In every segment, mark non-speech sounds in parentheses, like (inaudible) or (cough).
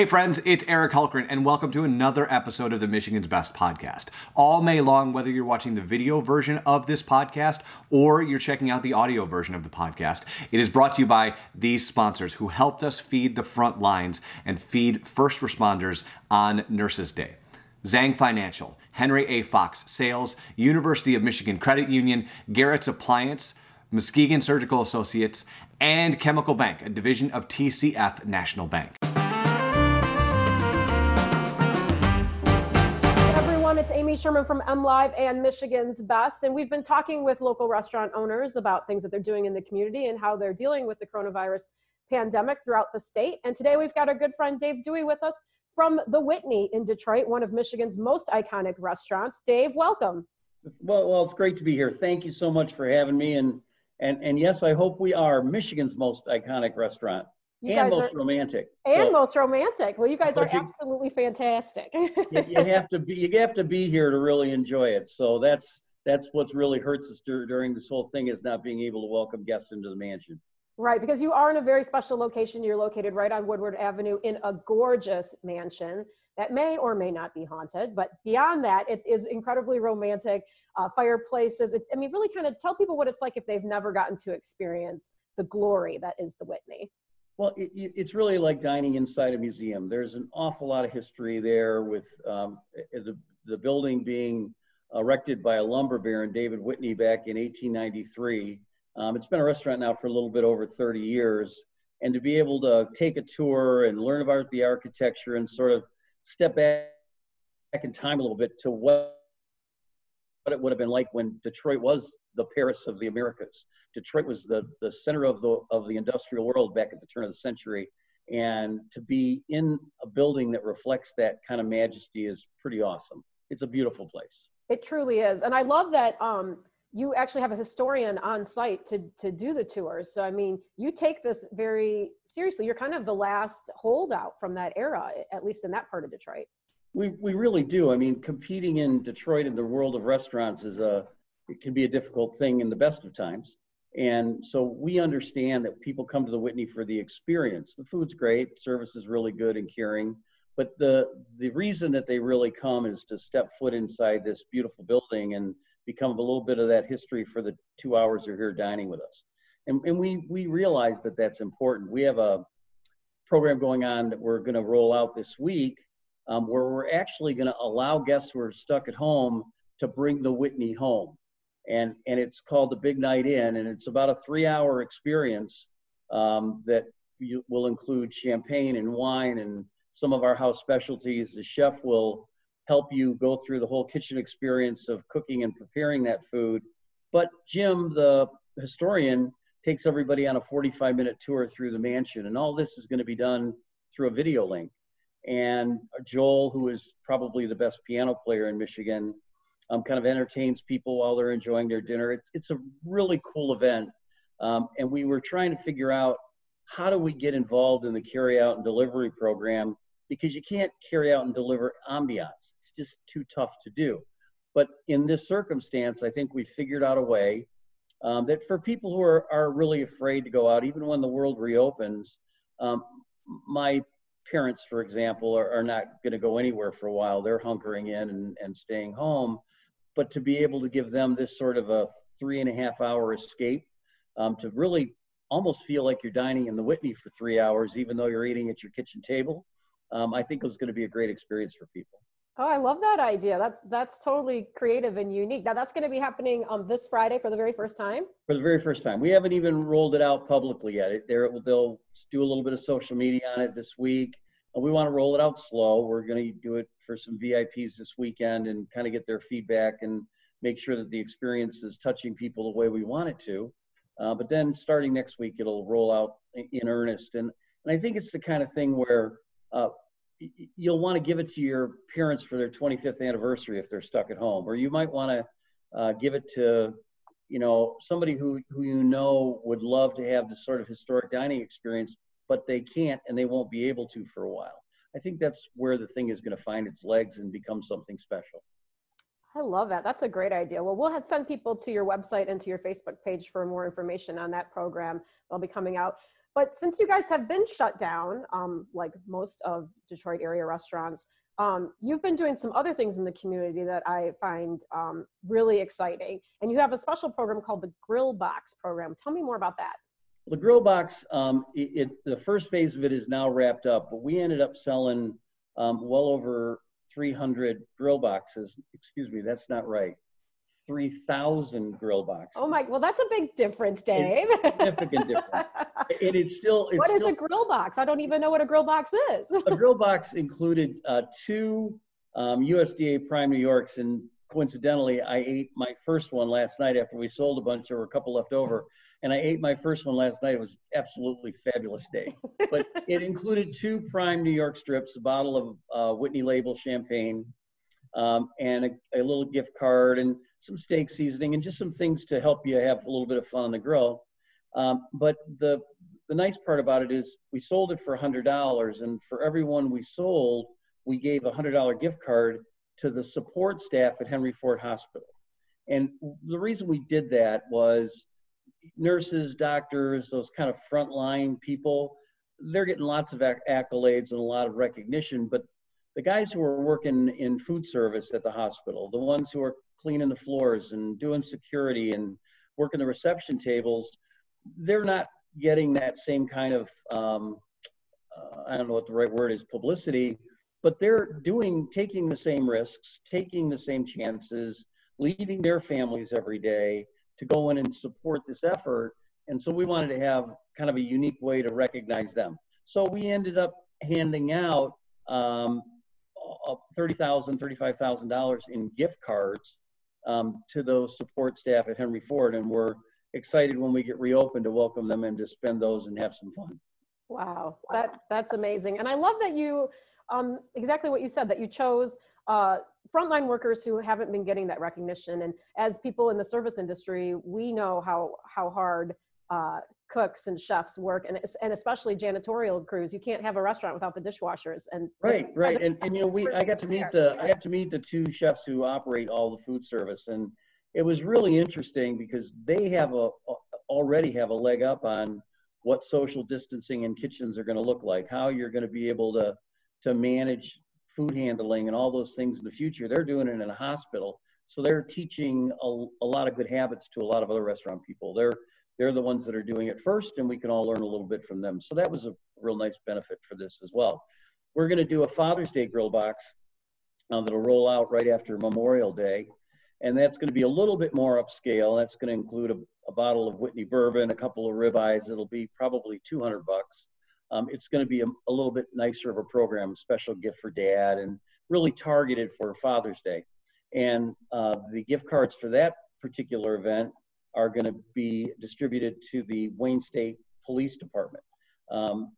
Hey, friends, it's Eric Hulkran, and welcome to another episode of the Michigan's Best podcast. All May long, whether you're watching the video version of this podcast or you're checking out the audio version of the podcast, it is brought to you by these sponsors who helped us feed the front lines and feed first responders on Nurses Day. Zhang Financial, Henry A. Fox Sales, University of Michigan Credit Union, Gerrit's Appliance, Muskegon Surgical Associates, and Chemical Bank, a division of TCF National Bank. Sherman from MLive and Michigan's Best. And we've been talking with local restaurant owners about things that they're doing in the community and how they're dealing with the coronavirus pandemic throughout the state. And today we've got our good friend Dave Dewey with us from the Whitney in Detroit, one of Michigan's most iconic restaurants. Dave, welcome. Well, well, it's great to be here. Thank you so much for having me. And and and yes, I hope we are Michigan's most iconic restaurant. You and most are, romantic. And so, most romantic. Well, you guys are you, absolutely fantastic. you, you, (laughs) have to be. You have to be here to really enjoy it. So that's that's what's really hurts us during this whole thing is not being able to welcome guests into the mansion. Right, because you are in a very special location. You're located right on Woodward Avenue in a gorgeous mansion that may or may not be haunted. But beyond that, it is incredibly romantic. Uh, fireplaces. It, I mean, really kind of tell people what it's like if they've never gotten to experience the glory that is the Whitney. Well, it, it's really like dining inside a museum. There's an awful lot of history there with um, the, the building being erected by a lumber baron, David Whitney, back in 1893. Um, it's been a restaurant now for a little bit over 30 years. And to be able to take a tour and learn about the architecture and sort of step back in time a little bit to what what it would have been like when Detroit was the Paris of the Americas. Detroit was the, the center of the, of the industrial world back at the turn of the century. And to be in a building that reflects that kind of majesty is pretty awesome. It's a beautiful place. It truly is. And I love that um, you actually have a historian on site to, to do the tours. So, I mean, you take this very seriously. You're kind of the last holdout from that era, at least in that part of Detroit. We, we really do. I mean, competing in Detroit in the world of restaurants is a, it can be a difficult thing in the best of times. And so we understand that people come to the Whitney for the experience. The food's great, service is really good and caring, but the the reason that they really come is to step foot inside this beautiful building and become a little bit of that history for the two hours they're here dining with us. And, and we we realize that that's important. We have a program going on that we're going to roll out this week, um, where we're actually going to allow guests who are stuck at home to bring the Whitney home and and it's called the Big Night In, and it's about a three-hour experience um, that you, will include champagne and wine and some of our house specialties. The chef will help you go through the whole kitchen experience of cooking and preparing that food. But Jim, the historian, takes everybody on a 45-minute tour through the mansion, and all this is going to be done through a video link. And Joel, who is probably the best piano player in Michigan, um, kind of entertains people while they're enjoying their dinner. It, it's a really cool event. Um, and we were trying to figure out how do we get involved in the carry out and delivery program because you can't carry out and deliver ambiance. It's just too tough to do. But in this circumstance, I think we figured out a way um, that for people who are, are really afraid to go out, even when the world reopens, um, my parents, for example, are, are not going to go anywhere for a while. They're hunkering in and, and staying home but to be able to give them this sort of a three and a half hour escape um, to really almost feel like you're dining in the Whitney for three hours, even though you're eating at your kitchen table, um, I think it was going to be a great experience for people. Oh, I love that idea. That's that's totally creative and unique. Now that's going to be happening on um, this Friday for the very first time. For the very first time, we haven't even rolled it out publicly yet. It, they'll do a little bit of social media on it this week we want to roll it out slow. We're going to do it for some VIPs this weekend and kind of get their feedback and make sure that the experience is touching people the way we want it to. Uh, but then starting next week, it'll roll out in earnest. And, and I think it's the kind of thing where uh, you'll want to give it to your parents for their 25th anniversary if they're stuck at home, or you might want to uh, give it to you know somebody who who you know would love to have this sort of historic dining experience but they can't and they won't be able to for a while. I think that's where the thing is going to find its legs and become something special. I love that. That's a great idea. Well, we'll send people to your website and to your Facebook page for more information on that program. They'll be coming out. But since you guys have been shut down, um, like most of Detroit area restaurants, um, you've been doing some other things in the community that I find um, really exciting. And you have a special program called the Grill Box program. Tell me more about that. The Grill Box, um, it, it, the first phase of it is now wrapped up, but we ended up selling um, well over 300 grill boxes. Excuse me, that's not right. 3,000 grill boxes. Oh my, well, that's a big difference, Dave. It's significant difference. (laughs) And it's still. It's what still, a grill box? I don't even know what a grill box is. (laughs) a grill box included uh, two um, USDA Prime New Yorks, and coincidentally, I ate my first one last night after we sold a bunch. There were a couple left over, and I ate my first one last night. It was absolutely fabulous day. But (laughs) it included two Prime New York strips, a bottle of uh, Whitney Label champagne, um, and a, a, little gift card, and some steak seasoning, and just some things to help you have a little bit of fun on the grill. Um, but the the nice part about it is we sold it for $100, and for everyone we sold, we gave a $100 gift card to the support staff at Henry Ford Hospital. And the reason we did that was nurses, doctors, those kind of frontline people, they're getting lots of accolades and a lot of recognition. But the guys who are working in food service at the hospital, the ones who are cleaning the floors and doing security and working the reception tables, they're not getting that same kind of, um, uh, I don't know what the right word is, publicity, but they're doing, taking the same risks, taking the same chances, leaving their families every day to go in and support this effort. And so we wanted to have kind of a unique way to recognize them. So we ended up handing out um, $30,000, $35,000 in gift cards um, to those support staff at Henry Ford. And we're excited when we get reopened to welcome them and to spend those and have some fun. Wow, that, that's amazing. And I love that you, um, exactly what you said, that you chose uh, frontline workers who haven't been getting that recognition. And as people in the service industry, we know how how hard uh, cooks and chefs work, and and especially janitorial crews. You can't have a restaurant without the dishwashers. And right, right, and and you know we I got to meet the I got to meet the two chefs who operate all the food service, and it was really interesting because they have a already have a leg up on what social distancing in kitchens are going to look like, how you're going to be able to to manage food handling and all those things in the future. They're doing it in a hospital. So they're teaching a, a lot of good habits to a lot of other restaurant people. They're they're the ones that are doing it first, and we can all learn a little bit from them. So that was a real nice benefit for this as well. We're going to do a Father's Day grill box uh, that'll roll out right after Memorial Day, and that's going to be a little bit more upscale. That's going to include a, a bottle of Whitney bourbon, a couple of ribeyes. It'll be probably 200 bucks um, it's going to be a, a, little bit nicer of a program, special gift for dad, and really targeted for Father's Day. And uh, the gift cards for that particular event are going to be distributed to the Wayne State Police Department. Um,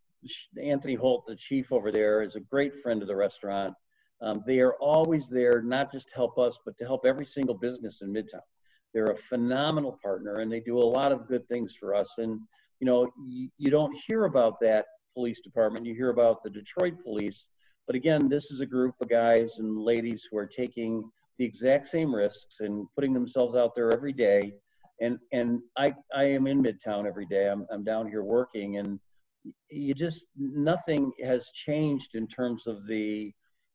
Anthony Holt, the chief over there, is a great friend of the restaurant. Um, they are always there, not just to help us, but to help every single business in Midtown. They're a phenomenal partner, and they do a lot of good things for us. And you know, you, you don't hear about that police department. You hear about the Detroit police, but again, this is a group of guys and ladies who are taking the exact same risks and putting themselves out there every day. And and I I am in Midtown every day. I'm I'm down here working, and you just nothing has changed in terms of the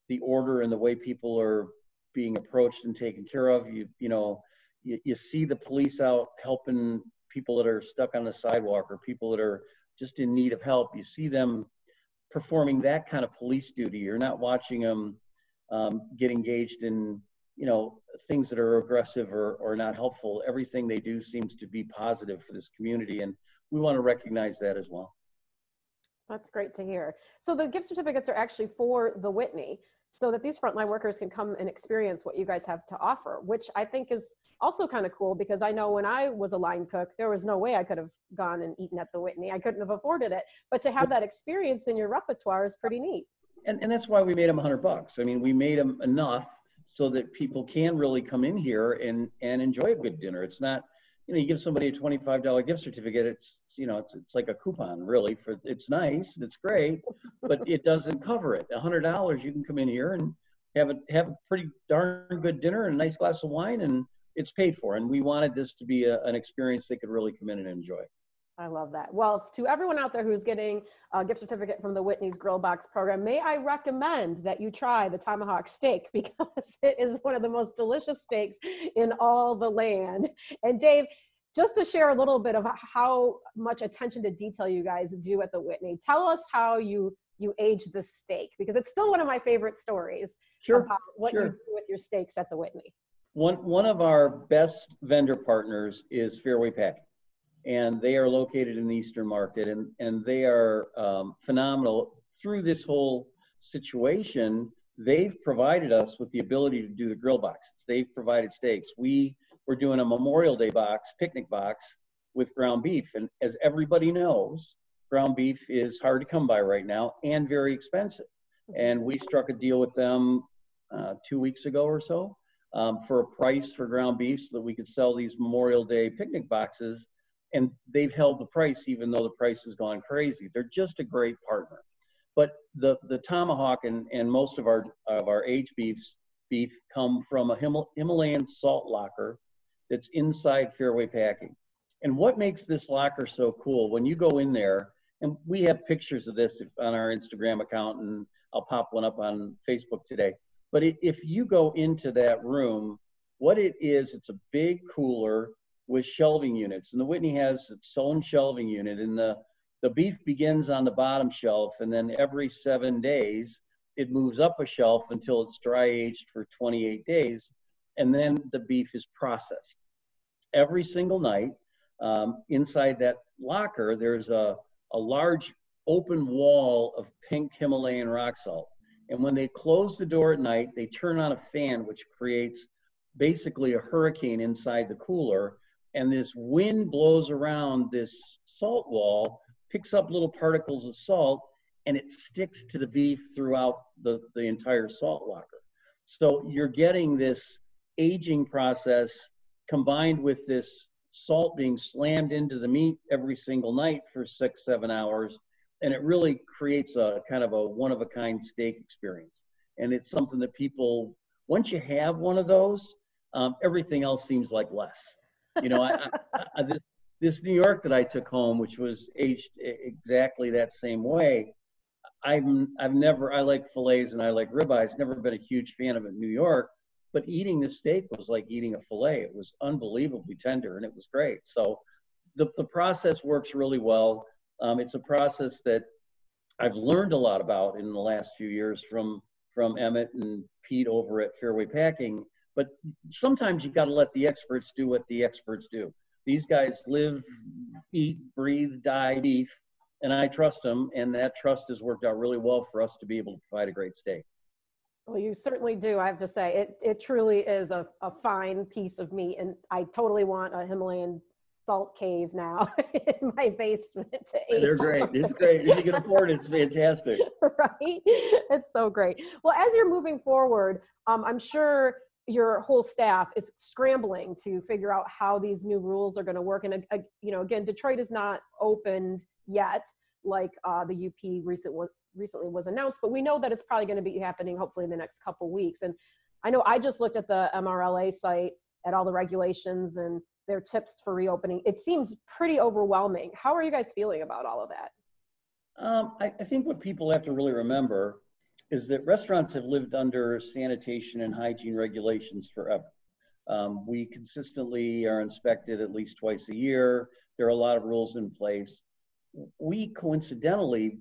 the order and the way people are being approached and taken care of. You you know you, you see the police out helping people that are stuck on the sidewalk or people that are just in need of help. You see them performing that kind of police duty. You're not watching them um, get engaged in, you know, things that are aggressive or, or not helpful. Everything they do seems to be positive for this community, and we want to recognize that as well. That's great to hear. So the gift certificates are actually for the Whitney so that these frontline workers can come and experience what you guys have to offer, which I think is also kind of cool because I know when I was a line cook, there was no way I could have gone and eaten at the Whitney. I couldn't have afforded it. But to have that experience in your repertoire is pretty neat. And, and that's why we made them 100 bucks. I mean, we made them enough so that people can really come in here and, and enjoy a good dinner. It's not, you know, you give somebody a $25 gift certificate, it's, you know, it's, it's like a coupon really for, it's nice, it's great, but it doesn't cover it. A hundred dollars, you can come in here and have a, have a pretty darn good dinner and a nice glass of wine and it's paid for. And we wanted this to be a, an experience they could really come in and enjoy. I love that. Well, to everyone out there who's getting a gift certificate from the Whitney's Grill Box program, may I recommend that you try the tomahawk steak (laughs) because it is one of the most delicious steaks in all the land. And Dave, just to share a little bit of how much attention to detail you guys do at the Whitney, tell us how you you age the steak because it's still one of my favorite stories Sure. about what sure. you do with your steaks at the Whitney. One, one of our best vendor partners is Fairway Packing, and they are located in the Eastern Market, and, and they are um, phenomenal. Through this whole situation, they've provided us with the ability to do the grill boxes. They've provided steaks. We were doing a Memorial Day box, picnic box with ground beef, and as everybody knows, ground beef is hard to come by right now and very expensive. And we struck a deal with them uh, two weeks ago or so um, for a price for ground beef so that we could sell these Memorial Day picnic boxes. And they've held the price even though the price has gone crazy. They're just a great partner. But the, the tomahawk and, and most of our of our aged beefs beef come from a Himal- Himalayan salt locker that's inside Fairway Packing. And what makes this locker so cool when you go in there, and we have pictures of this on our Instagram account, and I'll pop one up on Facebook today. But if you go into that room, what it is, it's a big cooler with shelving units. And the Whitney has its own shelving unit, and the, the beef begins on the bottom shelf, and then every seven days, it moves up a shelf until it's dry aged for 28 days, and then the beef is processed. Every single night, um, inside that locker, there's a, a large open wall of pink Himalayan rock salt. And when they close the door at night, they turn on a fan, which creates basically a hurricane inside the cooler. And this wind blows around this salt wall, picks up little particles of salt, and it sticks to the beef throughout the, the entire salt locker. So you're getting this aging process combined with this salt being slammed into the meat every single night for six, seven hours. And it really creates a kind of a one of a kind steak experience. And it's something that people, once you have one of those, um, everything else seems like less. You know, I, I, I, this, this New York that I took home, which was aged exactly that same way, I've, I've never, I like fillets and I like ribeyes, never been a huge fan of it in New York but eating the steak was like eating a fillet. It was unbelievably tender and it was great. So the, the process works really well. Um, it's a process that I've learned a lot about in the last few years from, from Emmett and Pete over at Fairway Packing. But sometimes you've got to let the experts do what the experts do. These guys live, eat, breathe, die beef, and I trust them. And that trust has worked out really well for us to be able to provide a great steak. Well, you certainly do. I have to say, it it truly is a, a fine piece of meat, and I totally want a Himalayan salt cave now (laughs) in my basement to eat. They're great. It's great. If you can afford it, it's fantastic. (laughs) right? It's so great. Well, as you're moving forward, um, I'm sure your whole staff is scrambling to figure out how these new rules are going to work. And uh, you know, again, Detroit is not opened yet, like uh, the UP recent recently was announced, but we know that it's probably going to be happening hopefully in the next couple weeks. And I know I just looked at the MRLA site at all the regulations and their tips for reopening. It seems pretty overwhelming. How are you guys feeling about all of that? Um, I, I think what people have to really remember is that restaurants have lived under sanitation and hygiene regulations forever. Um, we consistently are inspected at least twice a year. There are a lot of rules in place. We coincidentally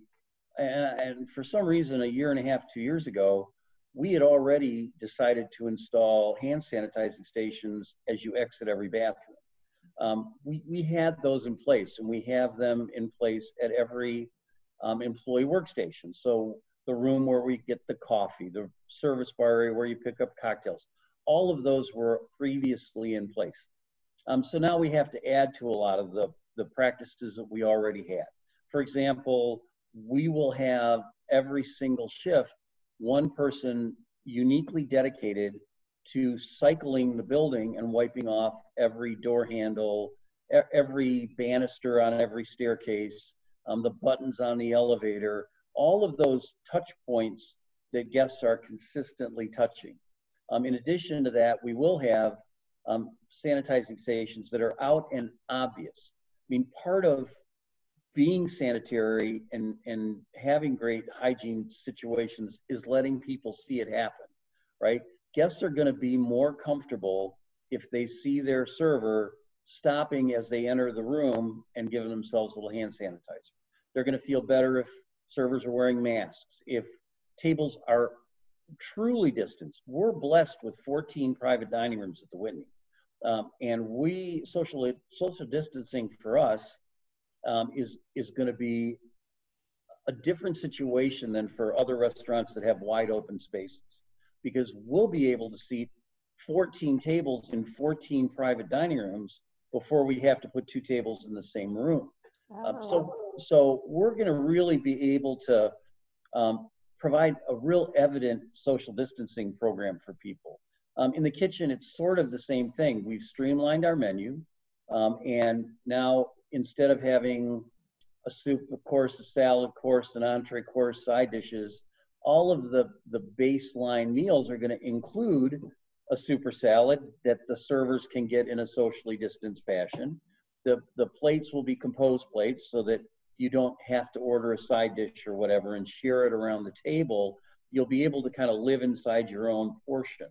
and, and for some reason, a year and a half, two years ago, we had already decided to install hand sanitizing stations as you exit every bathroom. Um, we, we had those in place and we have them in place at every um, employee workstation. So the room where we get the coffee, the service bar area where you pick up cocktails, all of those were previously in place. Um, so now we have to add to a lot of the, the practices that we already had. For example, we will have every single shift one person uniquely dedicated to cycling the building and wiping off every door handle, every banister on every staircase, um, the buttons on the elevator, all of those touch points that guests are consistently touching. Um, in addition to that, we will have um, sanitizing stations that are out and obvious. I mean, part of being sanitary and, and having great hygiene situations is letting people see it happen, right? Guests are going to be more comfortable if they see their server stopping as they enter the room and giving themselves a little hand sanitizer. They're going to feel better if servers are wearing masks, if tables are truly distanced. We're blessed with 14 private dining rooms at the Whitney. Um, and we, social, social distancing for us um, is, is going to be a different situation than for other restaurants that have wide open spaces because we'll be able to seat 14 tables in 14 private dining rooms before we have to put two tables in the same room. Oh. Um, so, so we're going to really be able to um, provide a real evident social distancing program for people. Um, in the kitchen, it's sort of the same thing. We've streamlined our menu, um, and now instead of having a soup course, a salad course, an entree course, side dishes, all of the, the baseline meals are going to include a super salad that the servers can get in a socially distanced fashion. The, the plates will be composed plates so that you don't have to order a side dish or whatever and share it around the table. You'll be able to kind of live inside your own portion.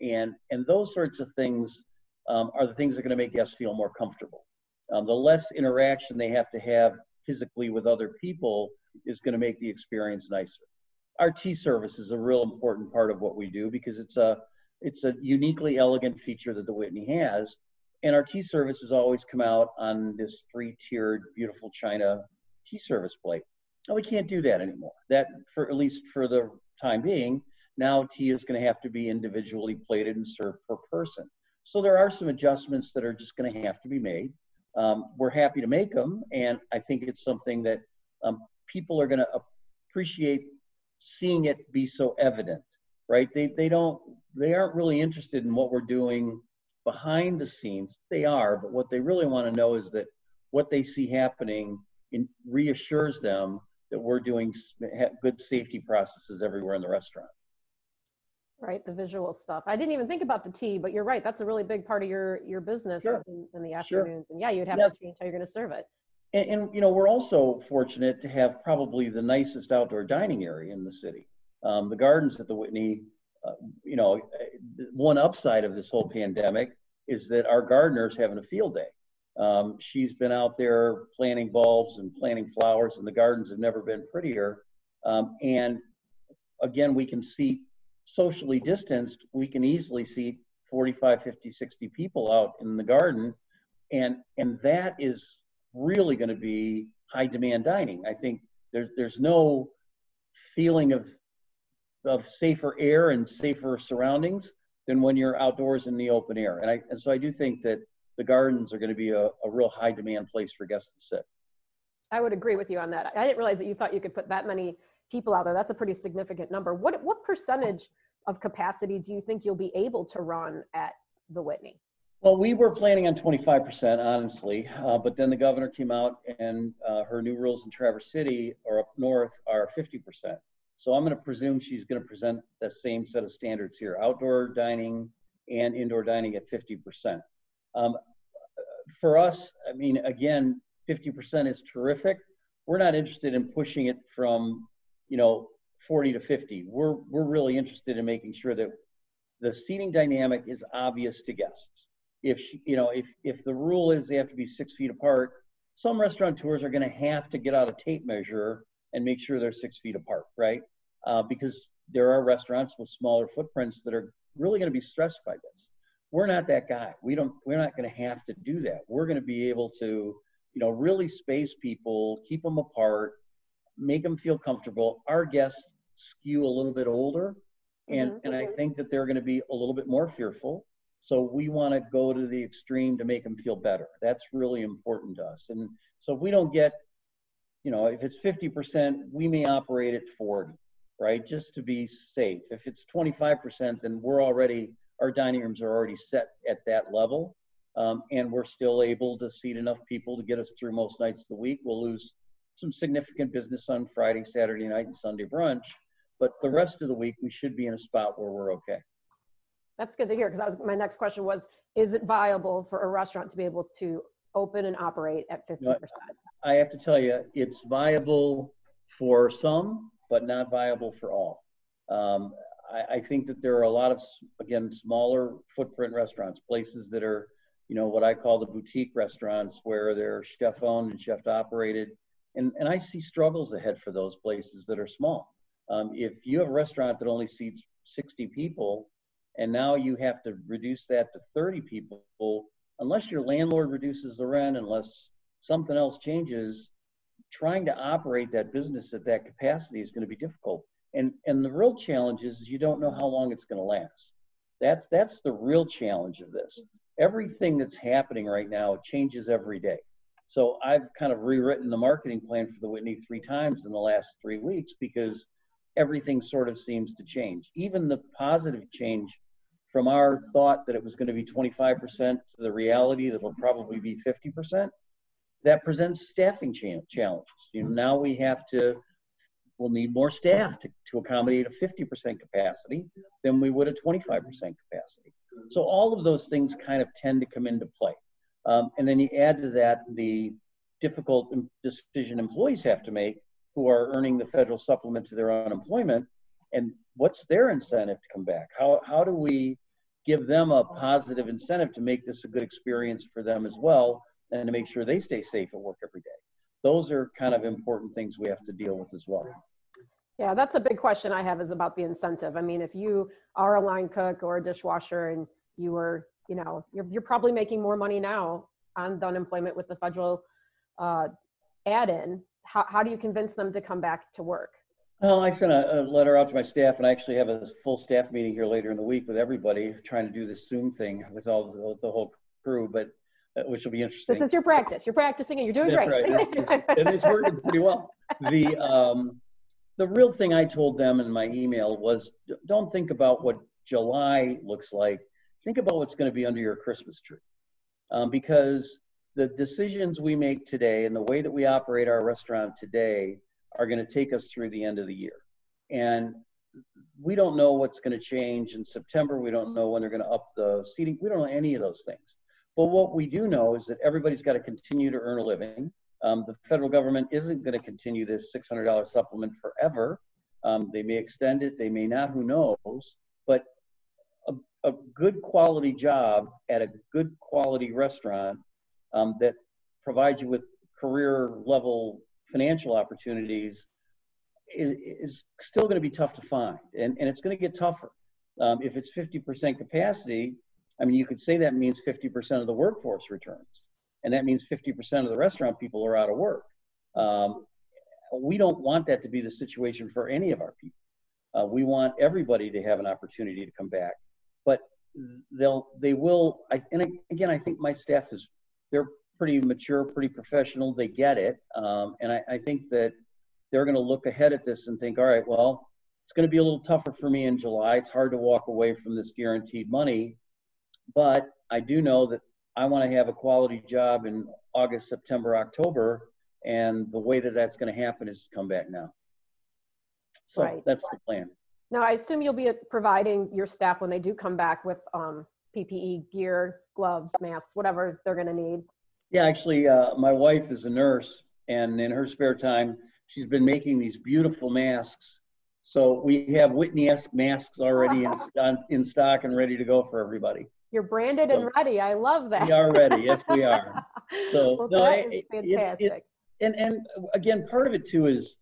And, and those sorts of things um, are the things that are going to make guests feel more comfortable. Um, the less interaction they have to have physically with other people is going to make the experience nicer. Our tea service is a real important part of what we do because it's a it's a uniquely elegant feature that the Whitney has. And our tea service has always come out on this three-tiered, beautiful china tea service plate. Now we can't do that anymore. That, for at least for the time being, now tea is going to have to be individually plated and served per person. So there are some adjustments that are just going to have to be made. Um, we're happy to make them, and I think it's something that um, people are going to appreciate seeing it be so evident, right? They they don't they aren't really interested in what we're doing behind the scenes. They are, but what they really want to know is that what they see happening in, reassures them that we're doing good safety processes everywhere in the restaurant. Right, the visual stuff. I didn't even think about the tea, but you're right. That's a really big part of your your business sure. in, in, the afternoons. Sure. And yeah, you'd have to change how you're going to serve it. And, and, you know, we're also fortunate to have probably the nicest outdoor dining area in the city. Um, the gardens at the Whitney, uh, you know, one upside of this whole pandemic is that our gardeners having a field day. Um, she's been out there planting bulbs and planting flowers, and the gardens have never been prettier. Um, and again, we can see socially distanced, we can easily see 45, 50, 60 people out in the garden. And, and that is really going to be high demand dining. I think there's, there's no feeling of, of safer air and safer surroundings than when you're outdoors in the open air. And, I, and so I do think that the gardens are going to be a, a real high demand place for guests to sit. I would agree with you on that. I didn't realize that you thought you could put that many people out there. That's a pretty significant number. What what percentage of capacity do you think you'll be able to run at the Whitney? Well, we were planning on 25%, honestly, uh, but then the governor came out and uh, her new rules in Traverse City or up north are 50%. So I'm going to presume she's going to present the same set of standards here outdoor dining and indoor dining at 50%. Um, for us, I mean, again, 50% is terrific. We're not interested in pushing it from, you know, 40 to 50. We're, we're really interested in making sure that the seating dynamic is obvious to guests. If, you know, if, if the rule is they have to be six feet apart, some restaurateurs are going to have to get out a tape measure and make sure they're six feet apart, right? Uh, because there are restaurants with smaller footprints that are really going to be stressed by this. We're not that guy. We don't. We're not going to have to do that. We're going to be able to, you know, really space people, keep them apart, make them feel comfortable. Our guests skew a little bit older, and mm-hmm. and I think that they're going to be a little bit more fearful. So we want to go to the extreme to make them feel better. That's really important to us. And so if we don't get, you know, if it's 50%, we may operate at 40, right? Just to be safe. If it's 25%, then we're already our dining rooms are already set at that level. Um, and we're still able to seat enough people to get us through most nights of the week. We'll lose some significant business on Friday, Saturday night, and Sunday brunch, but the rest of the week we should be in a spot where we're okay. That's good to hear because was my next question was: Is it viable for a restaurant to be able to open and operate at fifty percent? I have to tell you, it's viable for some, but not viable for all. Um, I, I, think that there are a lot of, again, smaller footprint restaurants, places that are, you know, what I call the boutique restaurants where they're chef owned and chef operated. And, and I see struggles ahead for those places that are small. Um, if you have a restaurant that only seats 60 people, and now you have to reduce that to 30 people, unless your landlord reduces the rent, unless something else changes, trying to operate that business at that capacity is going to be difficult. And and the real challenge is you don't know how long it's going to last. That's that's the real challenge of this. Everything that's happening right now changes every day. So I've kind of rewritten the marketing plan for the Whitney three times in the last three weeks because everything sort of seems to change. Even the positive change from our thought that it was going to be 25% to the reality that it'll probably be 50%, that presents staffing challenges. You know, now we have to, we'll need more staff to, to accommodate a 50% capacity than we would a 25% capacity. So all of those things kind of tend to come into play. Um, and then you add to that the difficult decision employees have to make who are earning the federal supplement to their unemployment and what's their incentive to come back how, how do we give them a positive incentive to make this a good experience for them as well and to make sure they stay safe at work every day. Those are kind of important things we have to deal with as well. Yeah, that's a big question I have is about the incentive. I mean, if you are a line cook or a dishwasher and you were, you know, you're, you're probably making more money now on the unemployment with the federal uh, add-in. How, how do you convince them to come back to work? Well, I sent a, a, letter out to my staff, and I actually have a full staff meeting here later in the week with everybody, trying to do this Zoom thing with all the, the whole crew. But uh, which will be interesting. This is your practice. You're practicing, and you're doing That's great. right. It's, it's, and it's working pretty well. The um, the real thing I told them in my email was, don't think about what July looks like. Think about what's going to be under your Christmas tree, um, because the decisions we make today and the way that we operate our restaurant today are going to take us through the end of the year. And we don't know what's going to change in September. We don't know when they're going to up the seating. We don't know any of those things. But what we do know is that everybody's got to continue to earn a living. Um, the federal government isn't going to continue this $600 supplement forever. Um, they may extend it, they may not, who knows. But a, a good quality job at a good quality restaurant um, that provides you with career level financial opportunities is, is still going to be tough to find. And, and it's going to get tougher. Um, if it's 50% capacity, I mean, you could say that means 50% of the workforce returns, and that means 50% of the restaurant people are out of work. Um, we don't want that to be the situation for any of our people. Uh, we want everybody to have an opportunity to come back, but they'll they will. I, and again, I think my staff is they're pretty mature, pretty professional. They get it, um, and I, I think that they're going to look ahead at this and think, all right, well, it's going to be a little tougher for me in July. It's hard to walk away from this guaranteed money, but I do know that I want to have a quality job in August, September, October, and the way that that's going to happen is to come back now. So right. that's the plan. Now, I assume you'll be providing your staff when they do come back with um, PPE gear, gloves, masks, whatever they're going to need. Yeah, actually, uh, my wife is a nurse, and in her spare time, she's been making these beautiful masks. So we have Whitney-esque masks already in, (laughs) in stock and ready to go for everybody. You're branded so and ready. I love that. We are ready. Yes, we are. (laughs) So well, no, that is fantastic. It, and and again, part of it too is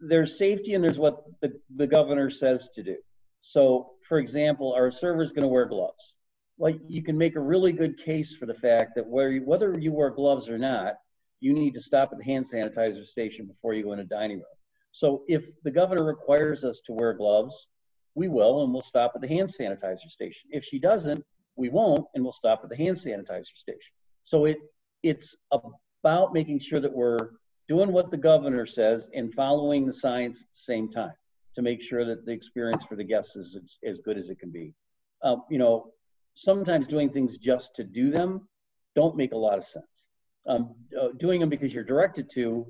there's safety and there's what the, the governor says to do. So, for example, our server is going to wear gloves. Well, you can make a really good case for the fact that where you, whether you wear gloves or not, you need to stop at the hand sanitizer station before you go in a dining room. So, if the governor requires us to wear gloves, we will, and we'll stop at the hand sanitizer station. If she doesn't, we won't, and we'll stop at the hand sanitizer station. So it it's about making sure that we're doing what the governor says and following the science at the same time to make sure that the experience for the guests is as, as good as it can be. Uh, you know, sometimes doing things just to do them don't make a lot of sense. Um, uh, doing them because you're directed to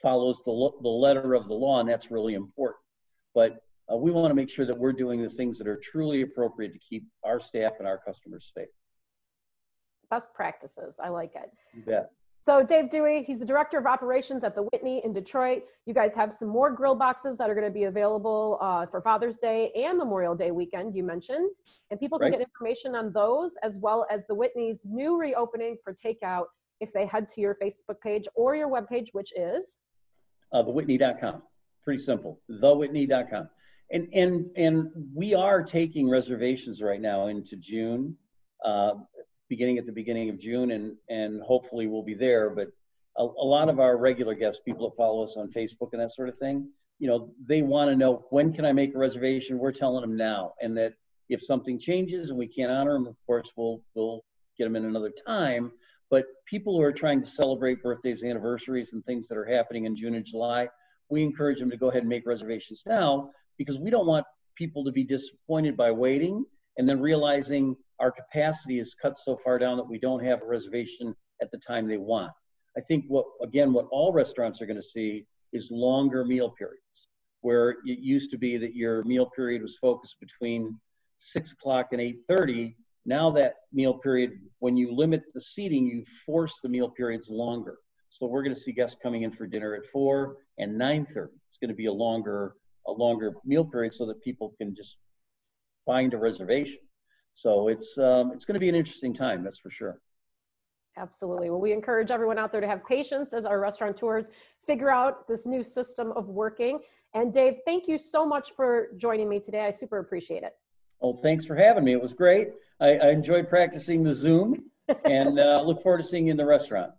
follows the, the letter of the law, and that's really important. But uh, we want to make sure that we're doing the things that are truly appropriate to keep our staff and our customers safe. Best practices. I like it. You bet. So Dave Dewey, he's the director of operations at the Whitney in Detroit. You guys have some more grill boxes that are going to be available uh, for Father's Day and Memorial Day weekend. You mentioned, and people can Right. get information on those as well as the Whitney's new reopening for takeout if they head to your Facebook page or your webpage, which is uh, thewhitney.com. Pretty simple. Thewhitney.com. And and and we are taking reservations right now into June, uh, beginning at the beginning of June, and and hopefully we'll be there. But a, a lot of our regular guests, people that follow us on Facebook and that sort of thing, you know, they want to know when can I make a reservation. We're telling them now, and that if something changes and we can't honor them, of course we'll we'll get them in another time. But people who are trying to celebrate birthdays, anniversaries, and things that are happening in June and July, we encourage them to go ahead and make reservations now because we don't want people to be disappointed by waiting and then realizing our capacity is cut so far down that we don't have a reservation at the time they want. I think what, again, what all restaurants are going to see is longer meal periods, where it used to be that your meal period was focused between six o'clock and 8.30 now that meal period when you limit the seating you force the meal periods longer. So we're going to see guests coming in for dinner at 4 and 9.30 it's going to be a longer a longer meal period so that people can just find a reservation so it's um, it's going to be an interesting time that's for sure Absolutely. Well, we encourage everyone out there to have patience as our restaurateurs figure out this new system of working. And Dave, thank you so much for joining me today. I super appreciate it. Oh, thanks for having me it was great i, I enjoyed practicing the zoom and uh, look forward to seeing you in the restaurant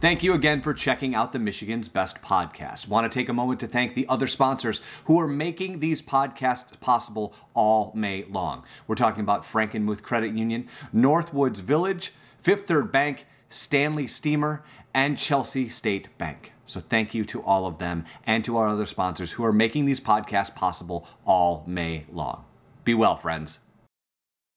Thank you again for checking out the Michigan's Best podcast. Want to take a moment to thank the other sponsors who are making these podcasts possible all May long. We're talking about Frankenmuth Credit Union, Northwoods Village, Fifth Third Bank, Stanley Steamer, and Chelsea State Bank. So thank you to all of them and to our other sponsors who are making these podcasts possible all May long. Be well, friends.